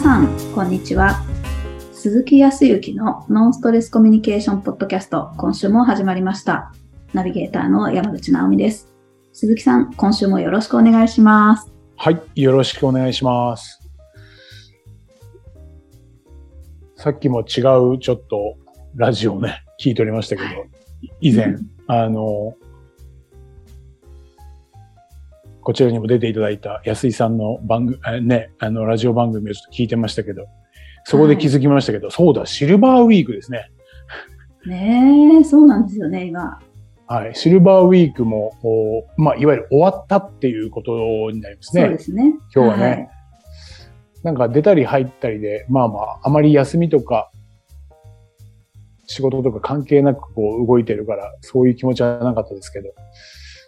さん、こんにちは。鈴木康之のノンストレスコミュニケーションポッドキャスト、今週も始まりました。ナビゲーターの山口直美です。鈴木さん、今週もよろしくお願いします。はい、よろしくお願いします。さっきも違うちょっとラジオをね、聞いておりましたけど、以前、あの、こちらにも出ていただいた安井さんの番組、えね、あの、ラジオ番組をちょっと聞いてましたけど、そこで気づきましたけど、そうだ、シルバーウィークですね。ねえ、そうなんですよね、今。はい、シルバーウィークも、まあ、いわゆる終わったっていうことになりますね。そうですね。今日はね、なんか出たり入ったりで、まあまあ、あまり休みとか、仕事とか関係なくこう動いてるから、そういう気持ちはなかったですけど、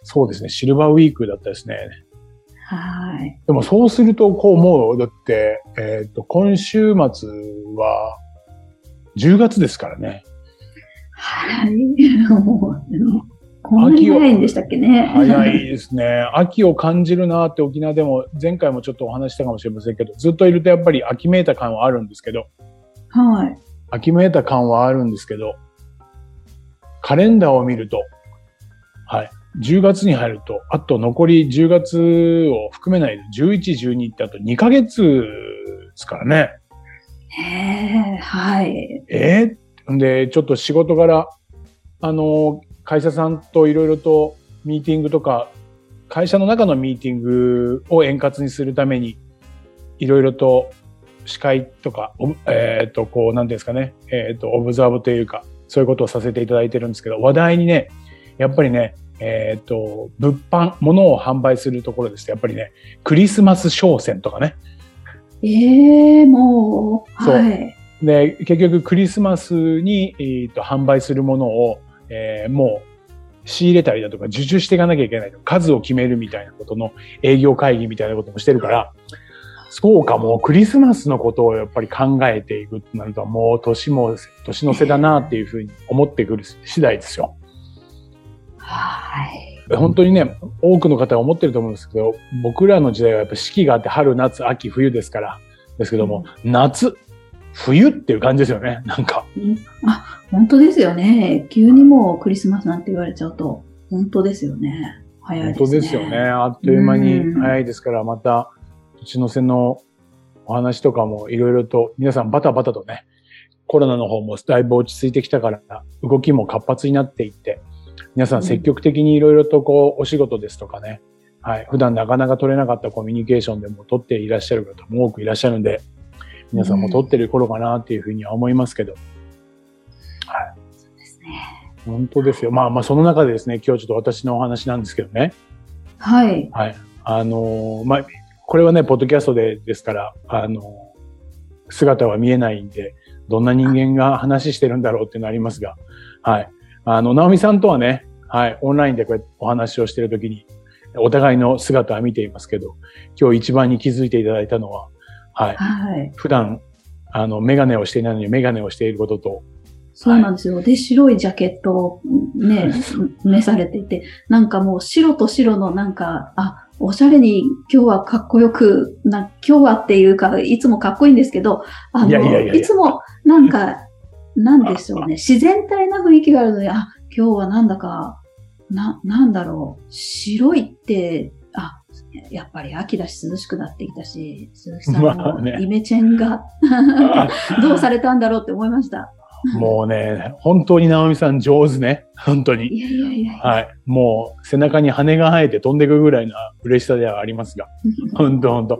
そうですね、シルバーウィークだったですね。はい。はい。でもそうすると、こうもう、だって、えっ、と、今週末は、10月ですからね。はい。もうこんなに早いんでしたっけね。早いですね。秋を感じるなって沖縄でも、前回もちょっとお話したかもしれませんけど、ずっといるとやっぱり秋めいた感はあるんですけど、はい。秋めいた感はあるんですけど、カレンダーを見ると、はい。10月に入ると、あと残り10月を含めないで11、12ってあと2ヶ月ですからね。へえ、はい。えー、で、ちょっと仕事柄、あの、会社さんといろいろとミーティングとか、会社の中のミーティングを円滑にするために、いろいろと司会とか、おえっ、と、こう、なんですかね、えっ、と、オブザーブというか、そういうことをさせていただいてるんですけど、話題にね、やっぱりね、えっ、と、物販、物を販売するところですと、やっぱりね、クリスマス商戦とかね、ええもう、そうはい。で、結局クリスマスに、えーと販売するものを、えーもう仕入れたりだとか受注していかなきゃいけない数を決めるみたいなことの営業会議みたいなこともしてるから、そうか、もうクリスマスのことをやっぱり考えていくってなると、もう年も年の瀬だなっていうふうに思ってくる次第ですよ。はい。本当にね、多くの方が思ってると思うんですけど、僕らの時代はやっぱ四季があって春、夏、秋、冬ですから、ですけども、夏、冬っていう感じですよね、なんか。うんあ、本当ですよね。急にもうクリスマスなんて言われちゃうと、本当ですよね。早い本ですね。当ですよね。あっという間にうん早いですから、また、年の瀬のお話とかもいろいろと、皆さんバタバタとね、コロナの方もだいぶ落ち着いてきたから、動きも活発になっていって、皆さん積極的にいろいろとこう、お仕事ですとかね、はい、普段なかなか取れなかったコミュニケーションでも取っていらっしゃる方も多くいらっしゃるんで、皆さんも取ってる頃かなっていうふうには思いますけど、ですね。本当ですよ。まあまあ、その中でですね、今日ちょっと私のお話なんですけどね、はい。はい。あのーまあ、これはね、ポッドキャストでですから、あのー姿は見えないんで、どんな人間が話してるんだろうってなりますが、はい。あの、直美さんとはね、はい、オンラインでこうやってお話をしているときに、お互いの姿は見ていますけど、今日一番に気づいていただいたのは、はい。はい。普段、あの、メガネをしていないのにメガネをしていることと、そうなんですよ。で、白いジャケットをね、召されていて、なんかもう白と白のなんか、あ、おしゃれに今日はかっこよく、な、今日はっていうか、いつもかっこいいんですけど、あの、いつもなんか、なんでしょうね、自然体な雰囲気があるのに、あ、今日はなんだか、な、なんだろう、白いって、あ、やっぱり秋だし涼しくなってきたし、鈴木さん まあのねイメチェンが どうされたんだろうって思いました？もうね、本当に直美さん上手ね。本当に。いやいやいや。はい。もう背中に羽が生えて飛んでいくぐらいの嬉しさではありますが。本当本当。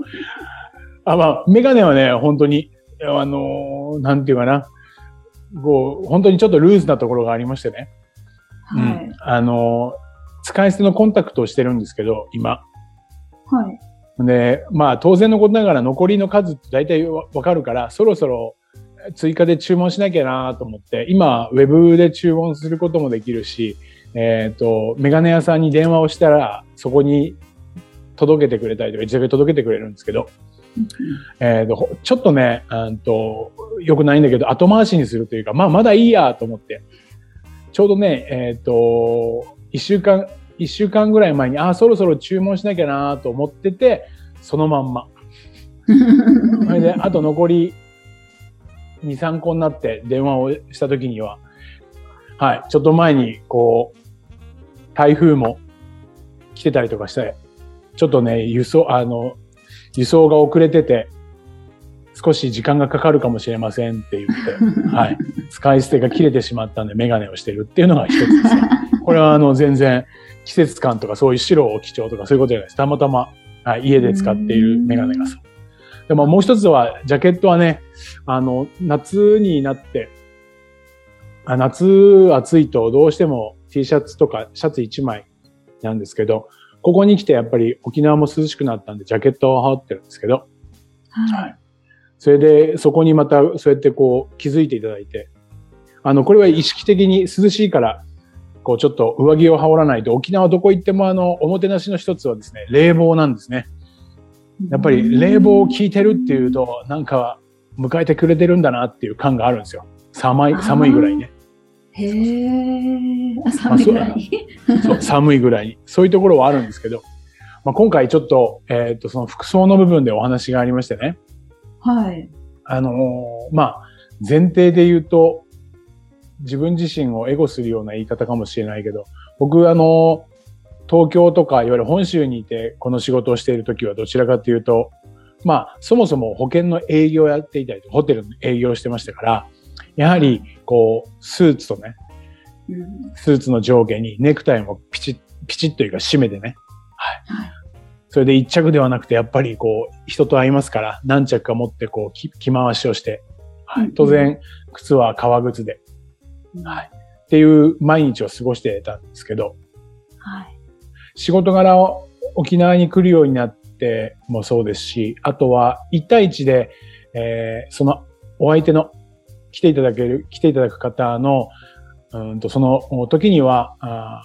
あ、まあ、メガネはね、本当に、あのーなんていうかな。こう、本当にちょっとルーズなところがありましてね。はい。うん。あのー使い捨てのコンタクトをしてるんですけど、今。はい。で、まあ当然のことながら残りの数って大体わわかるから、そろそろ追加で注文しなきゃなと思って、今、ウェブで注文することもできるし、えっ、と、メガネ屋さんに電話をしたら、そこに届けてくれたりとか、自宅で届けてくれるんですけど、えーとほちょっとね、うんと、良くないんだけど、後回しにするというか、まあ、まだいいやと思って、ちょうどね、えっ、と、一週間、一週間ぐらい前に、あ、そろそろ注文しなきゃなと思ってて、そのまんま。それで、あと残り2、3個になって電話をした時には、はい、ちょっと前に、こう、台風も来てたりとかして、ちょっとね、輸送、あの、輸送が遅れてて、少し時間がかかるかもしれませんって言って、はい。使い捨てが切れてしまったんでメガネをしてるっていうのが一つですね。これはあの全然季節感とかそういう白を基調とかそういうことじゃないです。たまたま、はい、家で使っているメガネがそう。でももう一つは、ジャケットはね、あの、夏になって、あ夏暑いとどうしても T シャツとかシャツ1枚なんですけど、ここに来てやっぱり沖縄も涼しくなったんでジャケットを羽織ってるんですけど、はい。それでそこにまたそうやってこう気づいていただいて、あの、これは意識的に涼しいからこうちょっと上着を羽織らないと沖縄どこ行ってもあのおもてなしの一つはですね冷房なんですね。やっぱり冷房を効いてるっていうとなんか迎えてくれてるんだなっていう感があるんですよ。寒い寒いぐらいね。へえ寒いぐらい、まあ、そう寒いぐらい。にそういうところはあるんですけど、まあ、今回ちょっと,、えー、とその服装の部分でお話がありましてねはいあのー、まあ前提で言うと自分自身をエゴするような言い方かもしれないけど、僕あの、東京とかいわゆる本州にいてこの仕事をしている時はどちらかというと、まあそもそも保険の営業をやっていたり、ホテルの営業をしてましたから、やはりこうスーツとね、スーツの上下にネクタイもピチッ、ピチッというか締めてね。はい。はい、それで一着ではなくて、やっぱりこう人と会いますから、何着か持ってこう着回しをして、はい。当然、靴は革靴で、はい。っていう毎日を過ごしてたんですけど、はい。仕事柄を沖縄に来るようになってもそうですし、あとは1対1で、えー、そのお相手の来ていただける、来ていただく方の、うんとその時にはあ、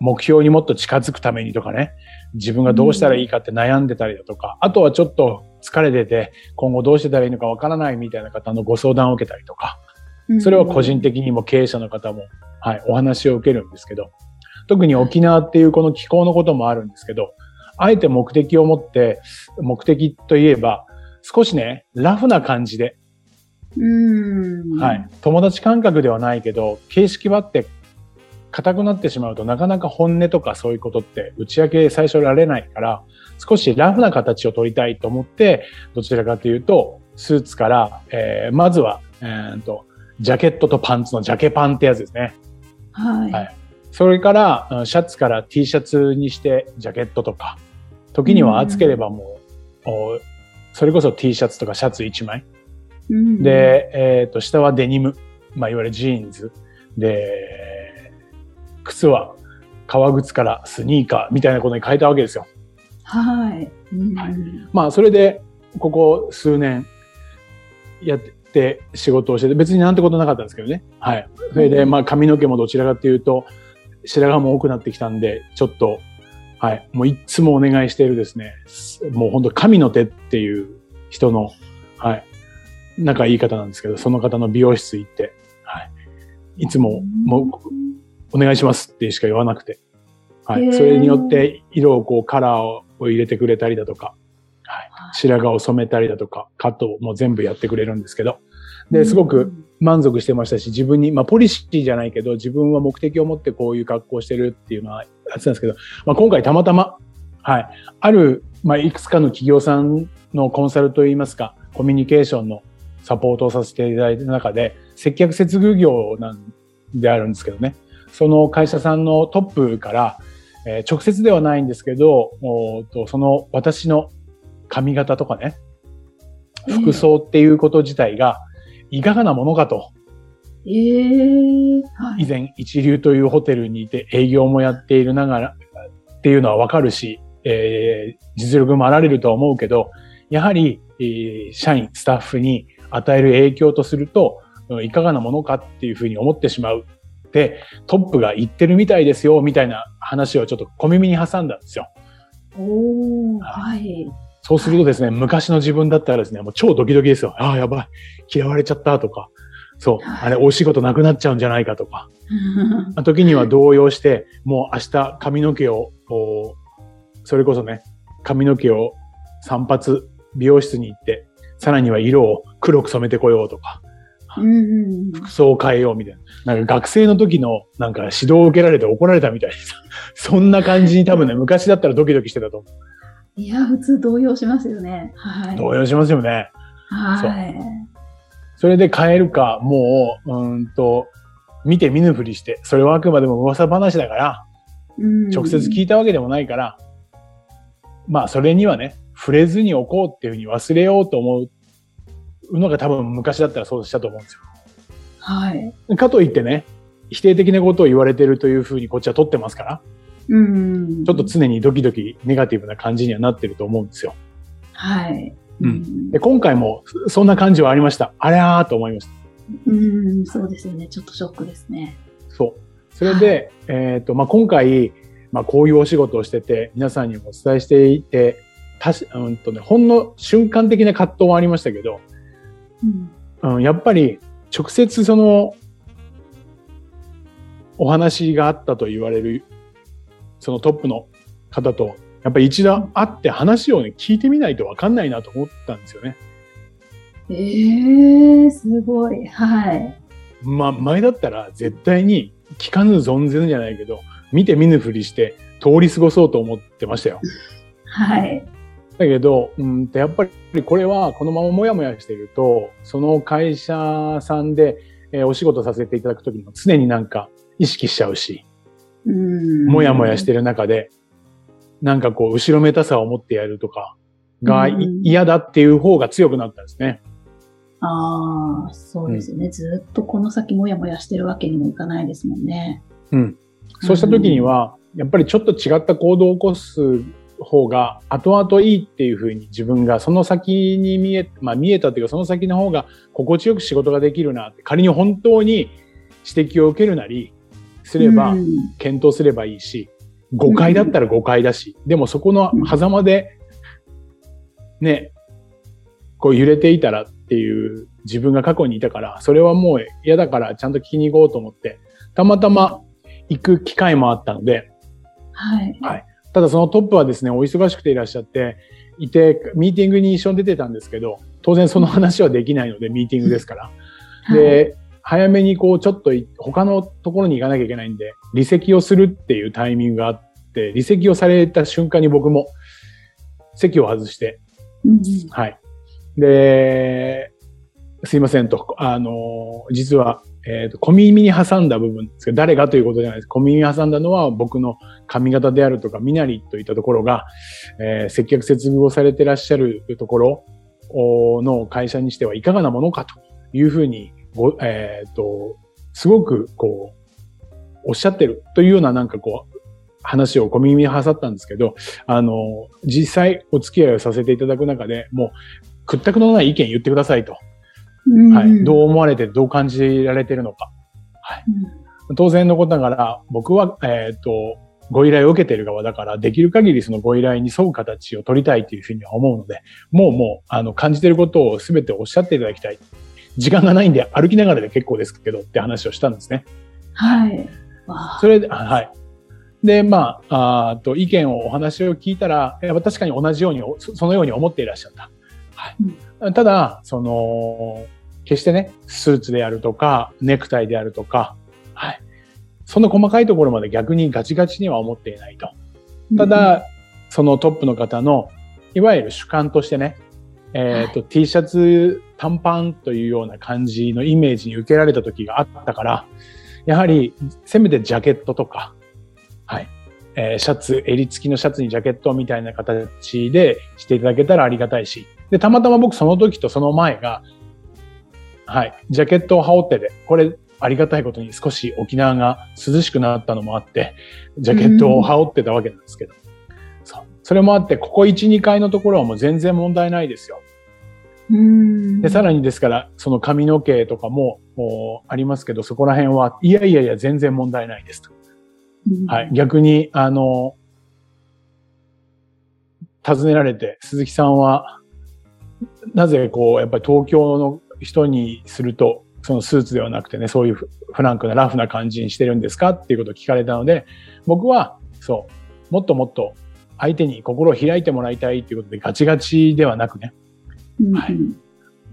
目標にもっと近づくためにとかね、自分がどうしたらいいかって悩んでたりだとか、うん、あとはちょっと疲れてて、今後どうしてたらいいのかわからないみたいな方のご相談を受けたりとか、それは個人的にも経営者の方も、はい、お話を受けるんですけど、特に沖縄っていうこの気候のこともあるんですけど、あえて目的を持って、目的といえば、少しね、ラフな感じで、はい、友達感覚ではないけど、形式ばって硬くなってしまうとなかなか本音とかそういうことって打ち明け最初られないから、少しラフな形を取りたいと思って、どちらかというと、スーツから、えー、まずは、えーとジャケットとパンツのジャケパンってやつですね。はい。はい、それから、シャツから T シャツにしてジャケットとか、時には暑ければもう、うそれこそ T シャツとかシャツ1枚。うん、で、えっ、ー、と、下はデニム。まあ、いわゆるジーンズ。で、靴は革靴からスニーカーみたいなことに変えたわけですよ。はい。うん、はい、まあ、それで、ここ数年やって、で仕事をしてて、別になんてことなかったんですけどね。はい。それで、まあ髪の毛もどちらかっていうと、白髪も多くなってきたんで、ちょっと、はい。もういつもお願いしているですね、もう本当神の手っていう人の、はい。仲いい方なんですけど、その方の美容室行って、はい。いつも、もう、お願いしますってしか言わなくて、はい。それによって色をこうカラーを入れてくれたりだとか、はい。白髪を染めたりだとか、カットも全部やってくれるんですけど、で、すごく満足してましたし、自分に、まあ、ポリシーじゃないけど、自分は目的を持ってこういう格好をしてるっていうのはやってたんですけど、まあ、今回たまたま、はい、ある、まあ、いくつかの企業さんのコンサルといいますか、コミュニケーションのサポートをさせていただいた中で、接客接遇業なんであるんですけどね、その会社さんのトップから、えー、直接ではないんですけど、おとその私の髪型とかね、服装っていうこと自体が、いかがなものかと。えーはい、以前一流というホテルにいて営業もやっているながらっていうのはわかるし、えー、実力もあられるとは思うけど、やはり、えー、社員、スタッフに与える影響とすると、いかがなものかっていうふうに思ってしまう。で、トップが言ってるみたいですよ、みたいな話をちょっと小耳に挟んだんですよ。おはい。そうするとですね、昔の自分だったらですね、もう超ドキドキですよ。ああ、やばい。嫌われちゃったとか。そう。あれ、お仕事なくなっちゃうんじゃないかとか。時には動揺して、もう明日髪の毛を、それこそね、髪の毛を散髪美容室に行って、さらには色を黒く染めてこようとか、服装を変えようみたいな。なんか学生の時のなんか指導を受けられて怒られたみたいでさ、そんな感じに多分ね、昔だったらドキドキしてたと思いや、普通動揺しますよね。はう。い。動揺しますよね。はい。それで変えるか、もう、うーんと、見て見ぬふりして、それはあくまでも噂話だから、うん直接聞いたわけでもないから、まあそれにはね、触れずにおこうっていうふうに忘れようと思うのが多分昔だったらそうしたと思うんですはい。よ。かといってね、否定的なことを言われてるというふうにこっちは取ってますから、うん。ちょっと常にドキドキネガティブな感じにはなってると思うんですよ。はい。うんで今回もそんな感じはありました。あれゃーと思いました。うん、そうですよね。ちょっとショックですね。そう。それで、えっ、と、まあ、今回、まあ、こういうお仕事をしてて、皆さんにもお伝えしていて、たし、うんとね、ほんの瞬間的な葛藤はありましたけど、うん。うん、やっぱり直接その、お話があったと言われる、そのトップの方と、やっぱり一度会って話をね、聞いてみないとわかんないなと思ったんですよね。ええー、すごい。はい。まあ、前だったら絶対に聞かぬ存ぜぬじゃないけど、見て見ぬふりして通り過ごそうと思ってましたよ。はい。だけど、うんと、やっぱりこれはこのままもやもやしていると、その会社さんで、えーお仕事させていただくときも常になんか意識しちゃうし、うん。もやもやしてる中で、なんかこう、後ろめたさを持ってやるとかが嫌だっていう方が強くなったんですね。ああ、そうですよね、ずっとこの先もやもやしてるわけにもいかないですもんね。うん。そうした時には、やっぱりちょっと違った行動を起こす方が後々いいっていうふうに自分がその先に見え、まあ見えたというかその先の方が心地よく仕事ができるなって仮に本当に指摘を受けるなりすればうん。検討すればいいし、誤解だったら誤解だし、でもそこの狭間でね、こう揺れていたらっていう自分が過去にいたから、それはもう嫌だからちゃんと聞きに行こうと思って、たまたま行く機会もあったので、はい。はいただそのトップはですね、お忙しくていらっしゃって、いて、ミーティングに一緒に出てたんですけど、当然その話はできないので、ミーティングですから。はい、で、早めにこう、ちょっとい他のところに行かなきゃいけないんで、離席をするっていうタイミングがあって、離席をされた瞬間に僕も席を外して、うんはい。で、すいませんと、あの、実は、えっ、と、小耳に挟んだ部分ですけど、誰がということじゃないです。小耳に挟んだのは僕の髪型であるとか、身なりといったところが、えー接客接遇をされてらっしゃるところの会社にしてはいかがなものかというふうに、ごえっ、と、すごくこう、おっしゃってるというようななんかこう、話を小耳に挟ったんですけど、あの、実際お付き合いをさせていただく中で、もう、屈託のない意見言ってくださいと。うんはい。どう思われて、どう感じられてるのか。当然のことながら、僕は、えっ、と、ご依頼を受けている側だから、できる限りそのご依頼に沿う形を取りたいというふうには思うので、もうもう、あの、感じていることを全ておっしゃっていただきたい。時間がないんで歩きながらで結構ですけどって話をしたんですね。はい。それで、はい。で、まあ、あーと意見をお話を聞いたら、やっぱ確かに同じように、そそのように思っていらっしゃった。はい。ただ、その、決してね、スーツであるとか、ネクタイであるとか、はい。その細かいところまで逆にガチガチには思っていないと。ただ、そのトップの方の、いわゆる主観としてね、えっ、と、T シャツ短パンというような感じのイメージに受けられた時があったから、やはり、せめてジャケットとか、はい。えーシャツ、襟付きのシャツにジャケットみたいな形でしていただけたらありがたいし。で、たまたま僕その時とその前が、はい。ジャケットを羽織ってて、これありがたいことに少し沖縄が涼しくなったのもあって、ジャケットを羽織ってたわけなんですけど。そう。それもあって、ここ1、2階のところはもう全然問題ないですよ。うん。で、さらにですから、その髪の毛とかももうありますけど、そこら辺は、いやいやいや、全然問題ないですと。うんはい。。逆に、あの、尋ねられて、鈴木さんは、なぜこう、やっぱり東京の人にすると、そのスーツではなくてね、そういうフフランクなラフな感じにしてるんですかっていうことを聞かれたので、僕は、そう、もっともっと、相手に心を開いてもらいたいっていうことでガチガチではなくね、うんはい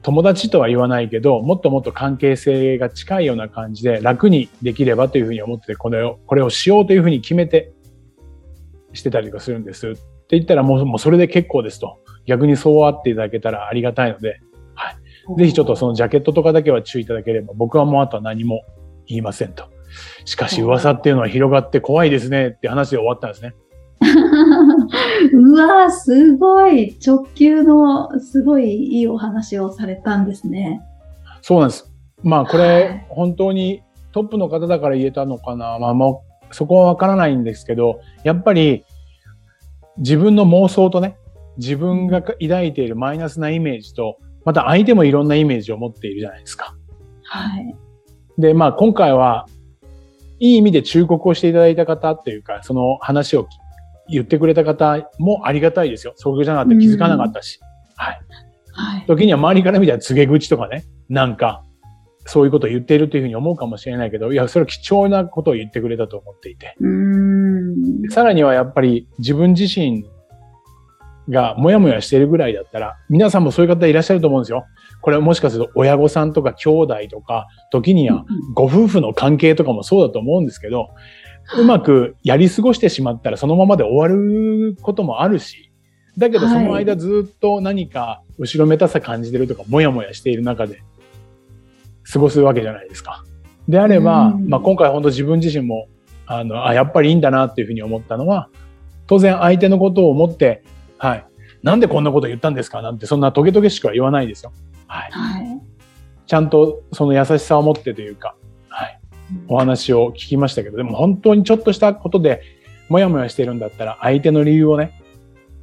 友達とは言わないけど、もっともっと関係性が近いような感じで楽にできればというふうに思ってて、これを、これをしようというふうに決めてしてたりとかするんです。って言ったらもうもうそれで結構ですと。逆にそうあっていただけたらありがたいので、ぜひちょっとそのジャケットとかだけは注意いただければ、僕はもうあとは何も言いませんと。しかし噂っていうのは広がって怖いですねって話で終わったんですね。うわーすごい直球のすごいいいお話をされたんですね。そうなんです。まあこはいれ本当にトップの方だから言えたのかな。まあもうそこはわからないんですけど、やっぱり自分の妄想とね、自分が抱いているマイナスなイメージと、また相手もいろんなイメージを持っているじゃないですか。はい。で、まあ今回は、いい意味で忠告をしていただいた方っていうか、その話を言ってくれた方もありがたいですよ。そうじゃなかったら気づかなかったし。はい。はい。時には周りから見たら告げ口とかね、なんか、そういうことを言っているというふうに思うかもしれないけど、いや、それは貴重なことを言ってくれたと思っていて。うーん。さらにはやっぱり自分自身がモヤモヤしているぐらいだったら、皆さんもそういう方いらっしゃると思うんですよ。これはもしかすると親御さんとか兄弟とか、時にはご夫婦の関係とかもそうだと思うんですけど、うまくやり過ごしてしまったらそのままで終わることもあるし、だけどその間ずっと何か後ろめたさ感じてるとか、もやもやしている中で過ごすわけじゃないですか。であれば、うんまあ今回本当自分自身も、あの、あ、やっぱりいいんだなっていうふうに思ったのは、当然相手のことを思って、はい。なんでこんなこと言ったんですか？なんてそんなトゲトゲしくは言わないですよ。はい。はい。ちゃんとその優しさを持ってというか、はい。お話を聞きましたけど、でも本当にちょっとしたことで、もやもやしてるんだったら、相手の理由をね、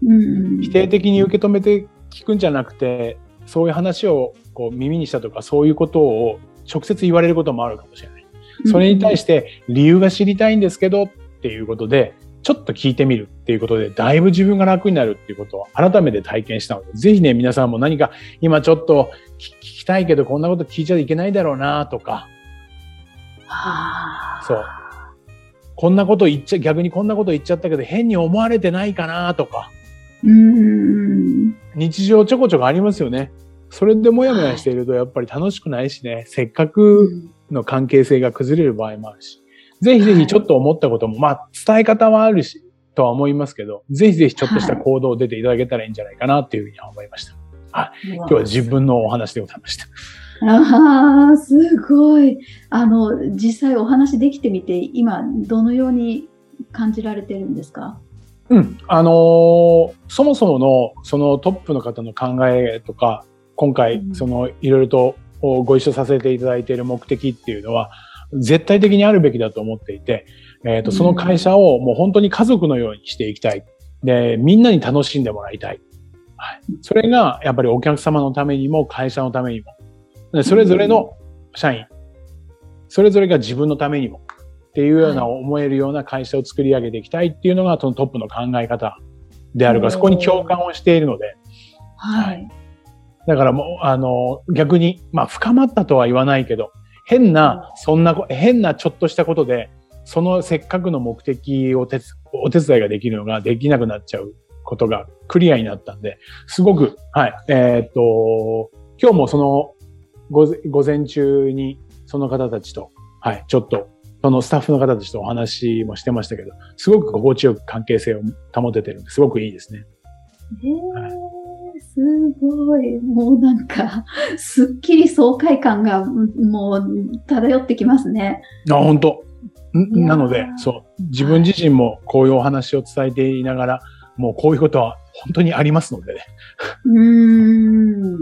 うん。否定的に受け止めて聞くんじゃなくて、そういう話をこう耳にしたとか、そういうことを直接言われることもあるかもしれない。それに対して、理由が知りたいんですけどっていうことで、ちょっと聞いてみるっていうことで、だいぶ自分が楽になるっていうことを改めて体験したので、ぜひね、皆さんも何か今ちょっと聞聞きたいけど、こんなこと聞いちゃいけないだろうなとか、そう。こんなこと言っちゃ、逆にこんなこと言っちゃったけど、変に思われてないかなとか、うん。日常ちょこちょこありますよね。それでもやもやしていると、やっぱり楽しくないしね、せっかくの関係性が崩れる場合もあるし、ぜひぜひちょっと思ったことも、まあ、伝え方はあるし、とは思いますけど、ぜひぜひちょっとした行動を出ていただけたらいいんじゃないかなっていうふうには思いました。今日は自分のお話でございました。ああ、すごい。あの、実際お話できてみて、今、どのように感じられてるんですか？うん。あのーそもそもの、そのトップの方の考えとか、今回う、んその、いろいろとおご一緒させていただいている目的っていうのは、絶対的にあるべきだと思っていて、えっ、と、うん。その会社をもう本当に家族のようにしていきたい。で、みんなに楽しんでもらいたい。はい。それが、やっぱりお客様のためにも、会社のためにも、でそれぞれの社員、それぞれが自分のためにも、っていうようなは思えるような会社を作り上げていきたいっていうのが、そのトップの考え方であるから、おーそこに共感をしているので、はい。だからもう、あの、逆に、まあ、深まったとは言わないけど、変な、そんなこ、変なちょっとしたことで、そのせっかくの目的をお手伝いができるのができなくなっちゃうことがクリアになったんで、すごく、はい、えーっと、今日もその、午前中にその方たちと、はい、ちょっと、そのスタッフの方たちとお話もしてましたけど、すごく心地よく関係性を保ててるんで、すごくいいですね。えー、すごい。もうなんか、すっきり爽快感がもう漂ってきますね。あ、本当なので、そう、自分自身もこういうお話を伝えていながら、もうこういうことは本当にありますのでね。うーん。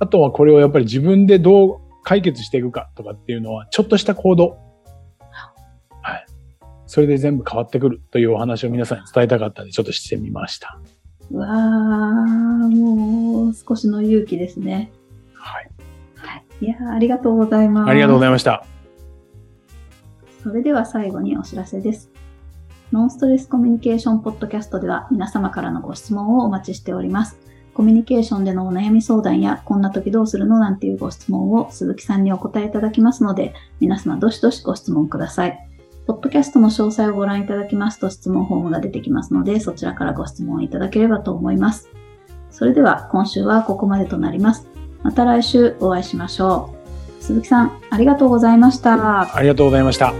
あとはこれをやっぱり自分でどう解決していくかとかっていうのは、ちょっとした行動。はい。それで全部変わってくるというお話を皆さんに伝えたかったので、ちょっとしてみました。うわあ、もう少しの勇気ですね。はい。はい。いやーありがとうございます。ありがとうございいました。それでは最後にお知らせです。ノンストレスコミュニケーションポッドキャストでは皆様からのご質問をお待ちしております。コミュニケーションでのお悩み相談や、こんな時どうするのなんていうご質問を鈴木さんにお答えいただきますので、皆様どしどしご質問ください。ポッドキャストの詳細をご覧いただきますと質問フォームが出てきますので、そちらからご質問いただければと思います。それでは今週はここまでとなります。また来週お会いしましょう。鈴木さん、ありがとうございました。ありがとうございました。